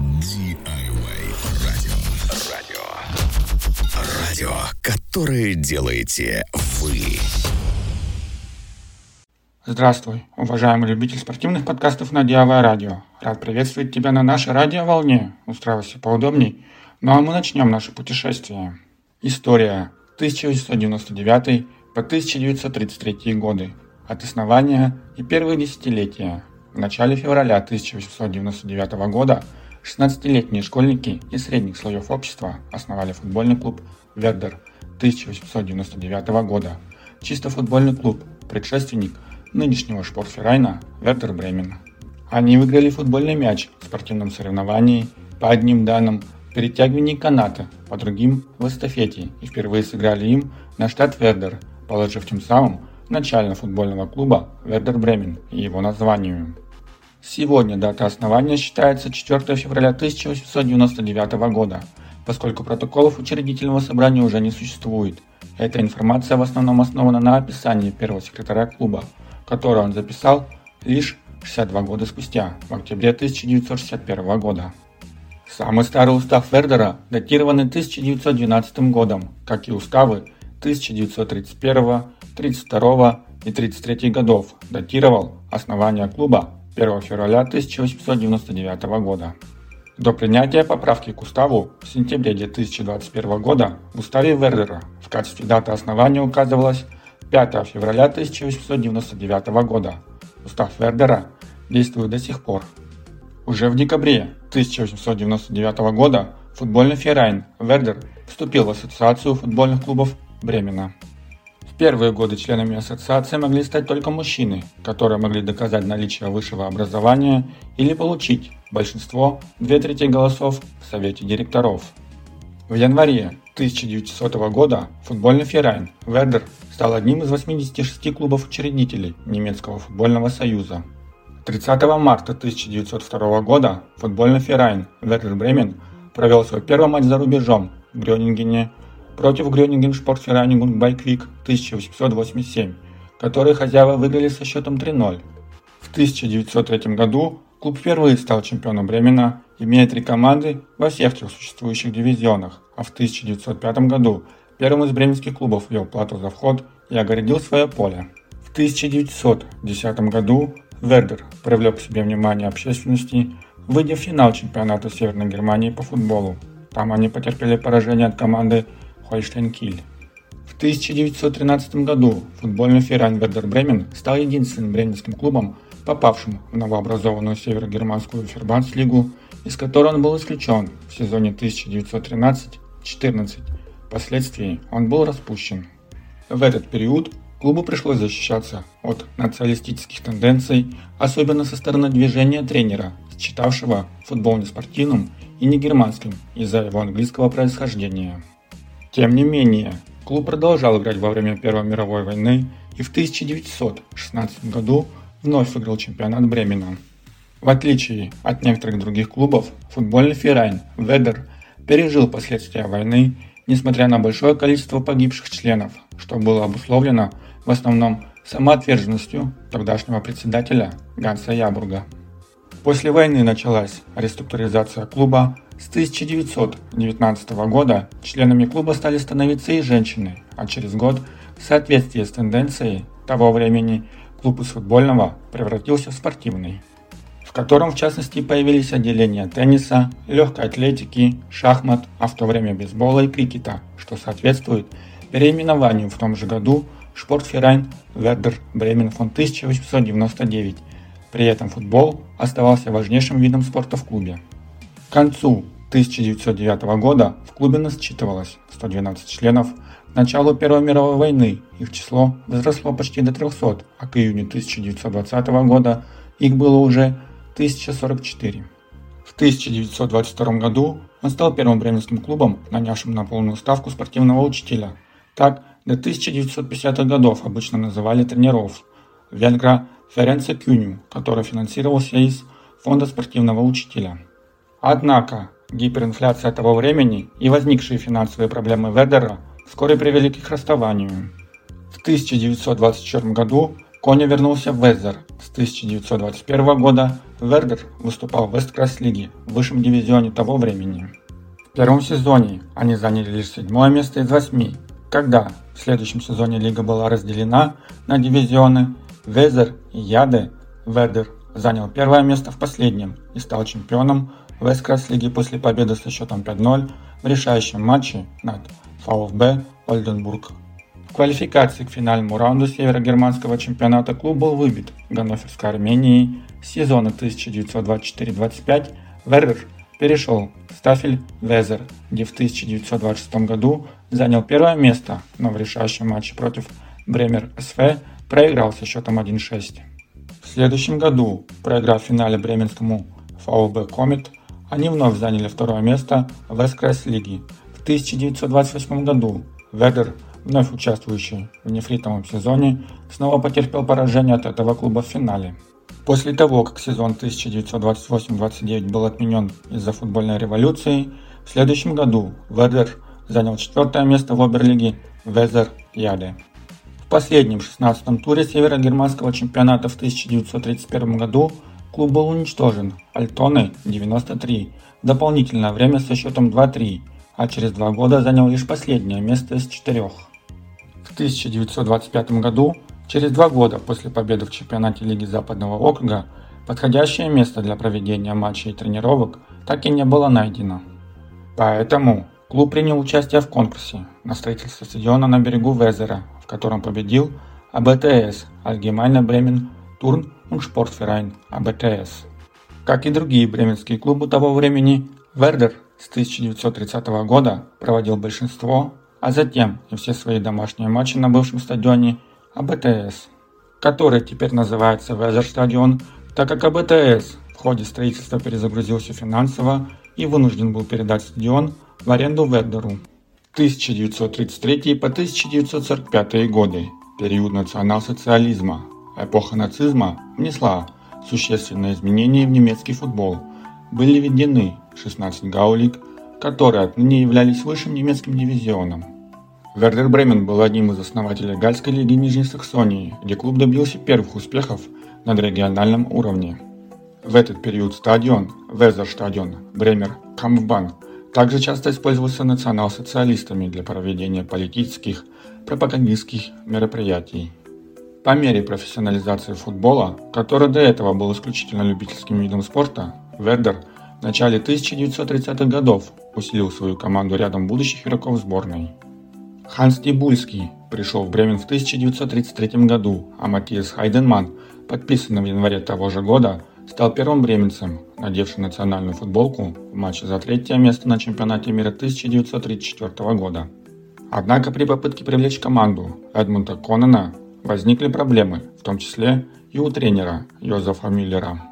DIY радио. Радио. Радио, которое делаете вы. Здравствуй, уважаемый любитель спортивных подкастов на DIY радио. Рад приветствовать тебя на нашей радиоволне. Устраивайся поудобней. Ну а мы начнем наше путешествие. История 1899 по 1933 годы. От основания и первые десятилетия. В начале февраля 1899 года 16-летние школьники из средних слоев общества основали футбольный клуб «Вердер» 1899 года. Чисто футбольный клуб, предшественник нынешнего Шпортферайна «Вердер Бремен». Они выиграли футбольный мяч в спортивном соревновании по одним данным перетягивании каната, по другим в эстафете и впервые сыграли им на штат Вердер, положив тем самым начально футбольного клуба Вердер Бремен и его названию. Сегодня дата основания считается 4 февраля 1899 года, поскольку протоколов учредительного собрания уже не существует. Эта информация в основном основана на описании первого секретаря клуба, которое он записал лишь 62 года спустя, в октябре 1961 года. Самый старый устав Вердера датированный 1912 годом, как и уставы 1931, 32 и 33 годов, датировал основание клуба 1 февраля 1899 года. До принятия поправки к уставу в сентябре 2021 года в уставе Вердера в качестве даты основания указывалось 5 февраля 1899 года. Устав Вердера действует до сих пор. Уже в декабре 1899 года футбольный Феррайн Вердер вступил в Ассоциацию футбольных клубов Бремена. Первые годы членами ассоциации могли стать только мужчины, которые могли доказать наличие высшего образования или получить большинство две трети голосов в Совете директоров. В январе 1900 года футбольный Феррайн Вердер стал одним из 86 клубов-учредителей немецкого футбольного союза. 30 марта 1902 года футбольный Феррайн Вердер Бремен провел свой первый матч за рубежом в Грёнингене против Грёнинген Спортферайнингун Байквик 1887, который хозяева выиграли со счетом 3-0. В 1903 году клуб впервые стал чемпионом Бремена, имея три команды во всех трех существующих дивизионах, а в 1905 году первым из бременских клубов ввел плату за вход и огородил свое поле. В 1910 году Вердер привлек к себе внимание общественности, выйдя в финал чемпионата Северной Германии по футболу. Там они потерпели поражение от команды Хольштейн Киль. В 1913 году футбольный Феррайн Вердер Бремен стал единственным бременским клубом, попавшим в новообразованную северогерманскую Фербанс-лигу, из которой он был исключен в сезоне 1913-14. Впоследствии он был распущен. В этот период Клубу пришлось защищаться от националистических тенденций, особенно со стороны движения тренера, считавшего футбол не спортивным и не германским из-за его английского происхождения. Тем не менее, клуб продолжал играть во время Первой мировой войны и в 1916 году вновь выиграл чемпионат Бремена. В отличие от некоторых других клубов, футбольный Феррайн Ведер пережил последствия войны, несмотря на большое количество погибших членов, что было обусловлено в основном самоотверженностью тогдашнего председателя Ганса Ябурга. После войны началась реструктуризация клуба. С 1919 года членами клуба стали становиться и женщины, а через год, в соответствии с тенденцией того времени, клуб из футбольного превратился в спортивный, в котором в частности появились отделения тенниса, легкой атлетики, шахмат, а в то время бейсбола и крикета, что соответствует переименованию в том же году Спортферайн Вердер Бремен фон 1899. При этом футбол оставался важнейшим видом спорта в клубе. К концу 1909 года в клубе насчитывалось 112 членов. К началу Первой мировой войны их число возросло почти до 300, а к июню 1920 года их было уже 1044. В 1922 году он стал первым бременским клубом, нанявшим на полную ставку спортивного учителя. Так, до 1950-х годов обычно называли тренеров Венгра Ференце Кюню, который финансировался из фонда спортивного учителя. Однако гиперинфляция того времени и возникшие финансовые проблемы Ведера вскоре привели к их расставанию. В 1924 году Коня вернулся в Везер. С 1921 года Вердер выступал в Весткросс-лиге, высшем дивизионе того времени. В первом сезоне они заняли лишь седьмое место из восьми. Когда в следующем сезоне лига была разделена на дивизионы, Везер и Яде, Вердер занял первое место в последнем и стал чемпионом Весткросс-лиги после победы со счетом 5-0 в решающем матче над VfB Ольденбург. В квалификации к финальному раунду северогерманского чемпионата клуб был выбит Ганноверской Арменией. С сезона 1924-25 Вердер перешел в Стафель Везер, где в 1926 году занял первое место, но в решающем матче против Бремер СВ проиграл со счетом 1-6. В следующем году, проиграв в финале бременскому ФАОБ Комет, они вновь заняли второе место в Эскресс лиги. В 1928 году Ведер, вновь участвующий в нефритовом сезоне, снова потерпел поражение от этого клуба в финале. После того, как сезон 1928-29 был отменен из-за футбольной революции, в следующем году Ведер занял четвертое место в Оберлиге Везер Яде. В последнем 16 туре северогерманского чемпионата в 1931 году клуб был уничтожен Альтоной 93 в дополнительное время со счетом 2-3, а через два года занял лишь последнее место из четырех. В 1925 году Через два года после победы в чемпионате Лиги Западного округа подходящее место для проведения матчей и тренировок так и не было найдено. Поэтому клуб принял участие в конкурсе на строительство стадиона на берегу Везера, в котором победил АБТС Allgemeine Bremen Turn und Sportverein АБТС. Как и другие бременские клубы того времени, Вердер с 1930 года проводил большинство, а затем и все свои домашние матчи на бывшем стадионе АБТС, который теперь называется Везерстадион, так как АБТС в ходе строительства перезагрузился финансово и вынужден был передать стадион в аренду Вердеру. 1933 по 1945 годы, период национал-социализма, эпоха нацизма внесла существенные изменения в немецкий футбол. Были введены 16 гаулик, которые отныне являлись высшим немецким дивизионом. Вердер Бремен был одним из основателей Гальской лиги Нижней Саксонии, где клуб добился первых успехов на региональном уровне. В этот период стадион, Везерстадион, Бремер, Кампбан, также часто использовался национал-социалистами для проведения политических, пропагандистских мероприятий. По мере профессионализации футбола, который до этого был исключительно любительским видом спорта, Вердер в начале 1930-х годов усилил свою команду рядом будущих игроков сборной. Ханс Тибульский пришел в Бремен в 1933 году, а Матиас Хайденман, подписанный в январе того же года, стал первым бременцем, надевшим национальную футболку в матче за третье место на чемпионате мира 1934 года. Однако при попытке привлечь команду Эдмунда Коннена возникли проблемы, в том числе и у тренера Йозефа Миллера.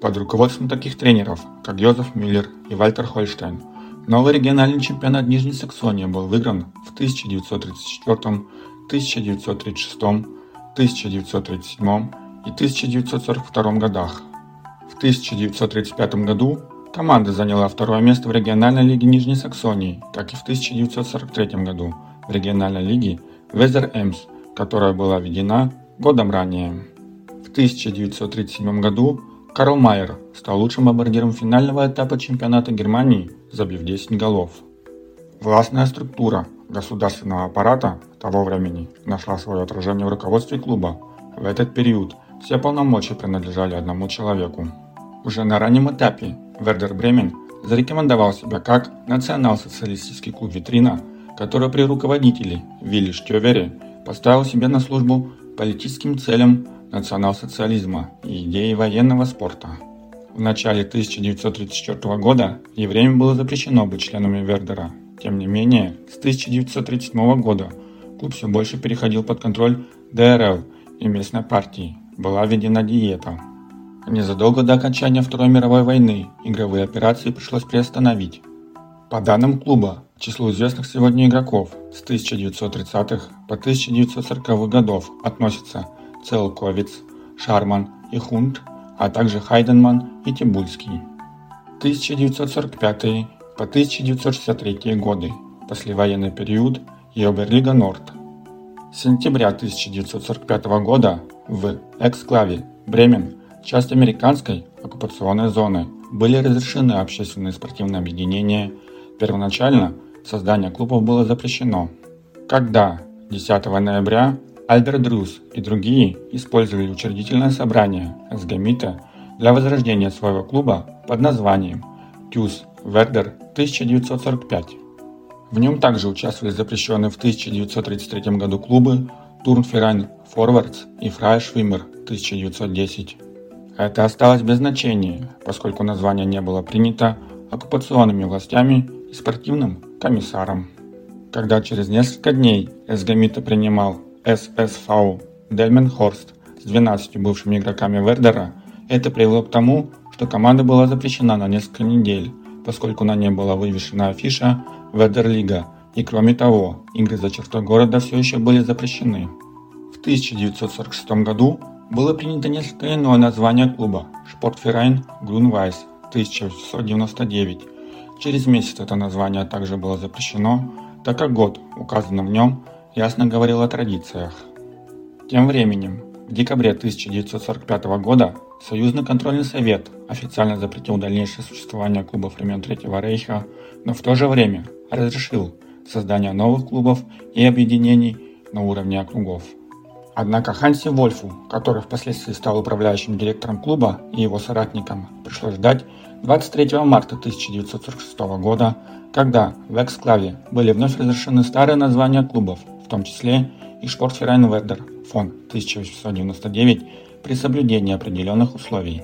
Под руководством таких тренеров, как Йозеф Миллер и Вальтер Хольштейн, Новый региональный чемпионат Нижней Саксонии был выигран в 1934, 1936, 1937 и 1942 годах. В 1935 году команда заняла второе место в региональной лиге Нижней Саксонии, как и в 1943 году в региональной лиге Везер Эмс, которая была введена годом ранее. В 1937 году Карл Майер стал лучшим бомбардиром финального этапа чемпионата Германии, забив 10 голов. Властная структура государственного аппарата того времени нашла свое отражение в руководстве клуба. В этот период все полномочия принадлежали одному человеку. Уже на раннем этапе Вердер Бремен зарекомендовал себя как национал-социалистический клуб «Витрина», который при руководителе Вилли Штёвере поставил себе на службу политическим целям национал-социализма и идеи военного спорта. В начале 1934 года евреям было запрещено быть членами Вердера. Тем не менее, с 1937 года клуб все больше переходил под контроль ДРЛ и местной партии. Была введена диета. Незадолго до окончания Второй мировой войны игровые операции пришлось приостановить. По данным клуба, число известных сегодня игроков с 1930-х по 1940-х годов относятся Целковиц, Шарман и Хунт, а также Хайденман и Тибульский. 1945 по 1963 годы, послевоенный период и Оберлига Норд. С сентября 1945 года в эксклаве Бремен, часть американской оккупационной зоны, были разрешены общественные спортивные объединения. Первоначально создание клубов было запрещено. Когда 10 ноября Альберт Друз и другие использовали учредительное собрание Сгамита для возрождения своего клуба под названием Тюс Вердер 1945. В нем также участвовали запрещенные в 1933 году клубы Турнферайн Форвардс и Фрай Швиммер 1910. Это осталось без значения, поскольку название не было принято оккупационными властями спортивным комиссаром. Когда через несколько дней SG Mitte принимал SSV Дельменхорст с 12 бывшими игроками Вердера, это привело к тому, что команда была запрещена на несколько недель, поскольку на ней была вывешена афиша Вердерлига, и кроме того, игры за чертой города все еще были запрещены. В 1946 году было принято несколько иное название клуба – Sportverein Grün-Weiß 1899. Через месяц это название также было запрещено, так как год, указанный в нем, ясно говорил о традициях. Тем временем, в декабре 1945 года Союзный контрольный совет официально запретил дальнейшее существование клубов времен Третьего Рейха, но в то же время разрешил создание новых клубов и объединений на уровне округов. Однако Ханси Вольфу, который впоследствии стал управляющим директором клуба и его соратникам, пришлось ждать 23 марта 1946 года, когда в эксклаве были вновь разрешены старые названия клубов, в том числе и Спортферайн Вердер фон 1899 при соблюдении определенных условий.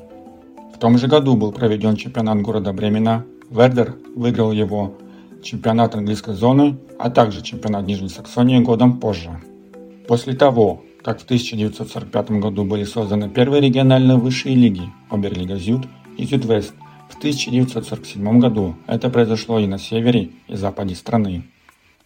В том же году был проведен чемпионат города Бремена. Вердер выиграл его чемпионат английской зоны, а также чемпионат Нижней Саксонии годом позже. После того, как в 1945 году были созданы первые региональные высшие лиги Оберлига Зюд и Зюдвест. В 1947 году это произошло и на севере и западе страны.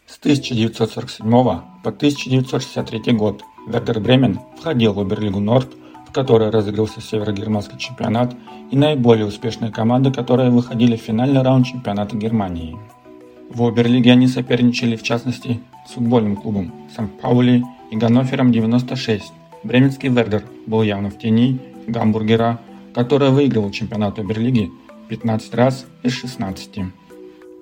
С 1947 по 1963 год Вердер Бремен входил в Оберлигу Норд, в которой разыгрался северогерманский чемпионат и наиболее успешные команды, которые выходили в финальный раунд чемпионата Германии. В Оберлиге они соперничали в частности с футбольным клубом Сан-Паули и Ганнофером 96. Бременский Вердер был явно в тени Гамбургера, который выигрывал чемпионат Оберлиги 15 раз из 16.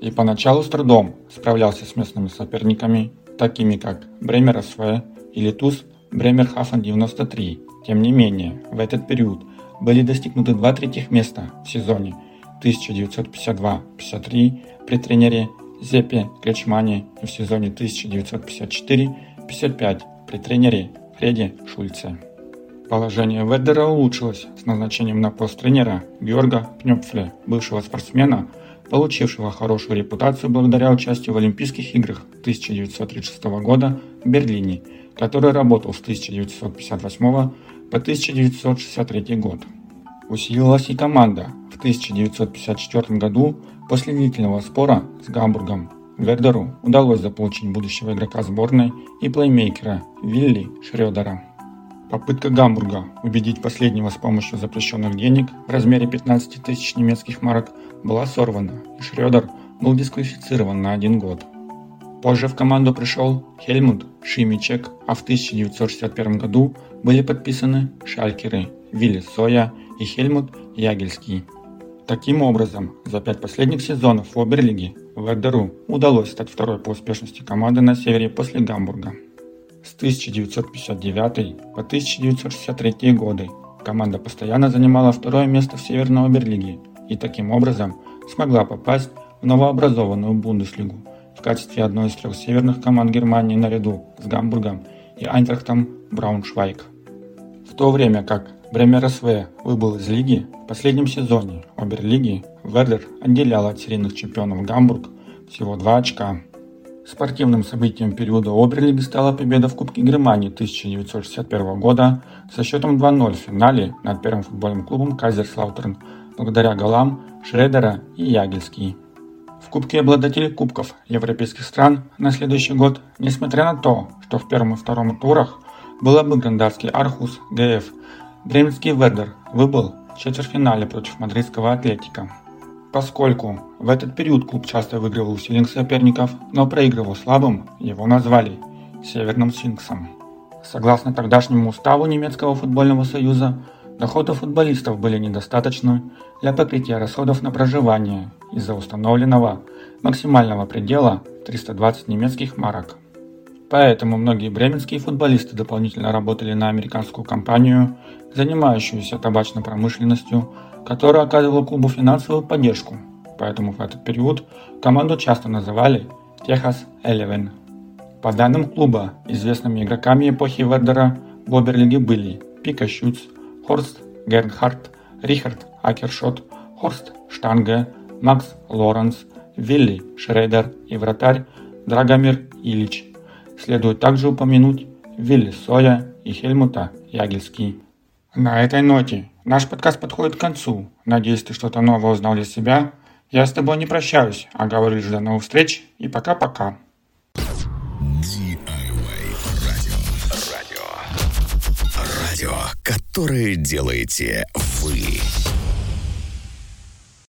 И поначалу с трудом справлялся с местными соперниками, такими как Бремер СВ или Туз Бремерхафен 93. Тем не менее, в этот период были достигнуты два третьих места в сезоне 1952-53 при тренере Зепе Кречмане и в сезоне 1954-55 при тренере Фреде Шульце. Положение Веддера улучшилось с назначением на пост тренера Георга Пнёпфля, бывшего спортсмена, получившего хорошую репутацию благодаря участию в Олимпийских играх 1936 года в Берлине, который работал с 1958 по 1963 год. Усилилась и команда. В 1954 году после длительного спора с Гамбургом Вердеру удалось заполучить будущего игрока сборной и плеймейкера Вилли Шредера. Попытка Гамбурга убедить последнего с помощью запрещенных денег в размере 15 тысяч немецких марок была сорвана, и Шредер был дисквалифицирован на один год. Позже в команду пришел Хельмут Шимичек, а в 1961 году были подписаны шалькеры Вилли Соя и Хельмут Ягельский. Таким образом, за пять последних сезонов в Оберлиге Вердеру удалось стать второй по успешности команды на севере после Гамбурга. С 1959 по 1963 годы команда постоянно занимала второе место в Северной Оберлиге и таким образом смогла попасть в новообразованную Бундеслигу в качестве одной из трех северных команд Германии наряду с Гамбургом и Айнтрахтом Брауншвайг. В то время как Бремер СВ выбыл из лиги, в последнем сезоне Оберлиги Вердер отделял от серийных чемпионов Гамбург всего 2 очка. Спортивным событием периода Оберлиги стала победа в Кубке Германии 1961 года со счетом 2-0 в финале над первым футбольным клубом Кайзерслаутерн благодаря голам Шредера и Ягельский. В Кубке обладателей кубков европейских стран на следующий год, несмотря на то, что в первом и втором турах был обыгран датский Архус ГФ Бременский Вердер выбыл в четвертьфинале против мадридского Атлетика. Поскольку в этот период клуб часто выигрывал у сильных соперников, но проигрывал слабым, его назвали Северным Сфинксом. Согласно тогдашнему уставу немецкого футбольного союза, доходы футболистов были недостаточны для покрытия расходов на проживание из-за установленного максимального предела 320 немецких марок. Поэтому многие бременские футболисты дополнительно работали на американскую компанию, занимающуюся табачной промышленностью, которая оказывала клубу финансовую поддержку. Поэтому в этот период команду часто называли Техас Элевен. По данным клуба, известными игроками эпохи Вердера в Оберлиге были Пика Шюц, Хорст Гернхард, Рихард Акершот, Хорст Штанге, Макс Лоренс, Вилли Шредер и вратарь Драгомир Ильич – Следует также упомянуть Вилли Соя и Хельмута Ягельский. На этой ноте наш подкаст подходит к концу. Надеюсь, ты что-то новое узнал для себя. Я с тобой не прощаюсь, а говорю лишь до новых встреч и пока-пока. радио. Радио. Радио, которое делаете вы.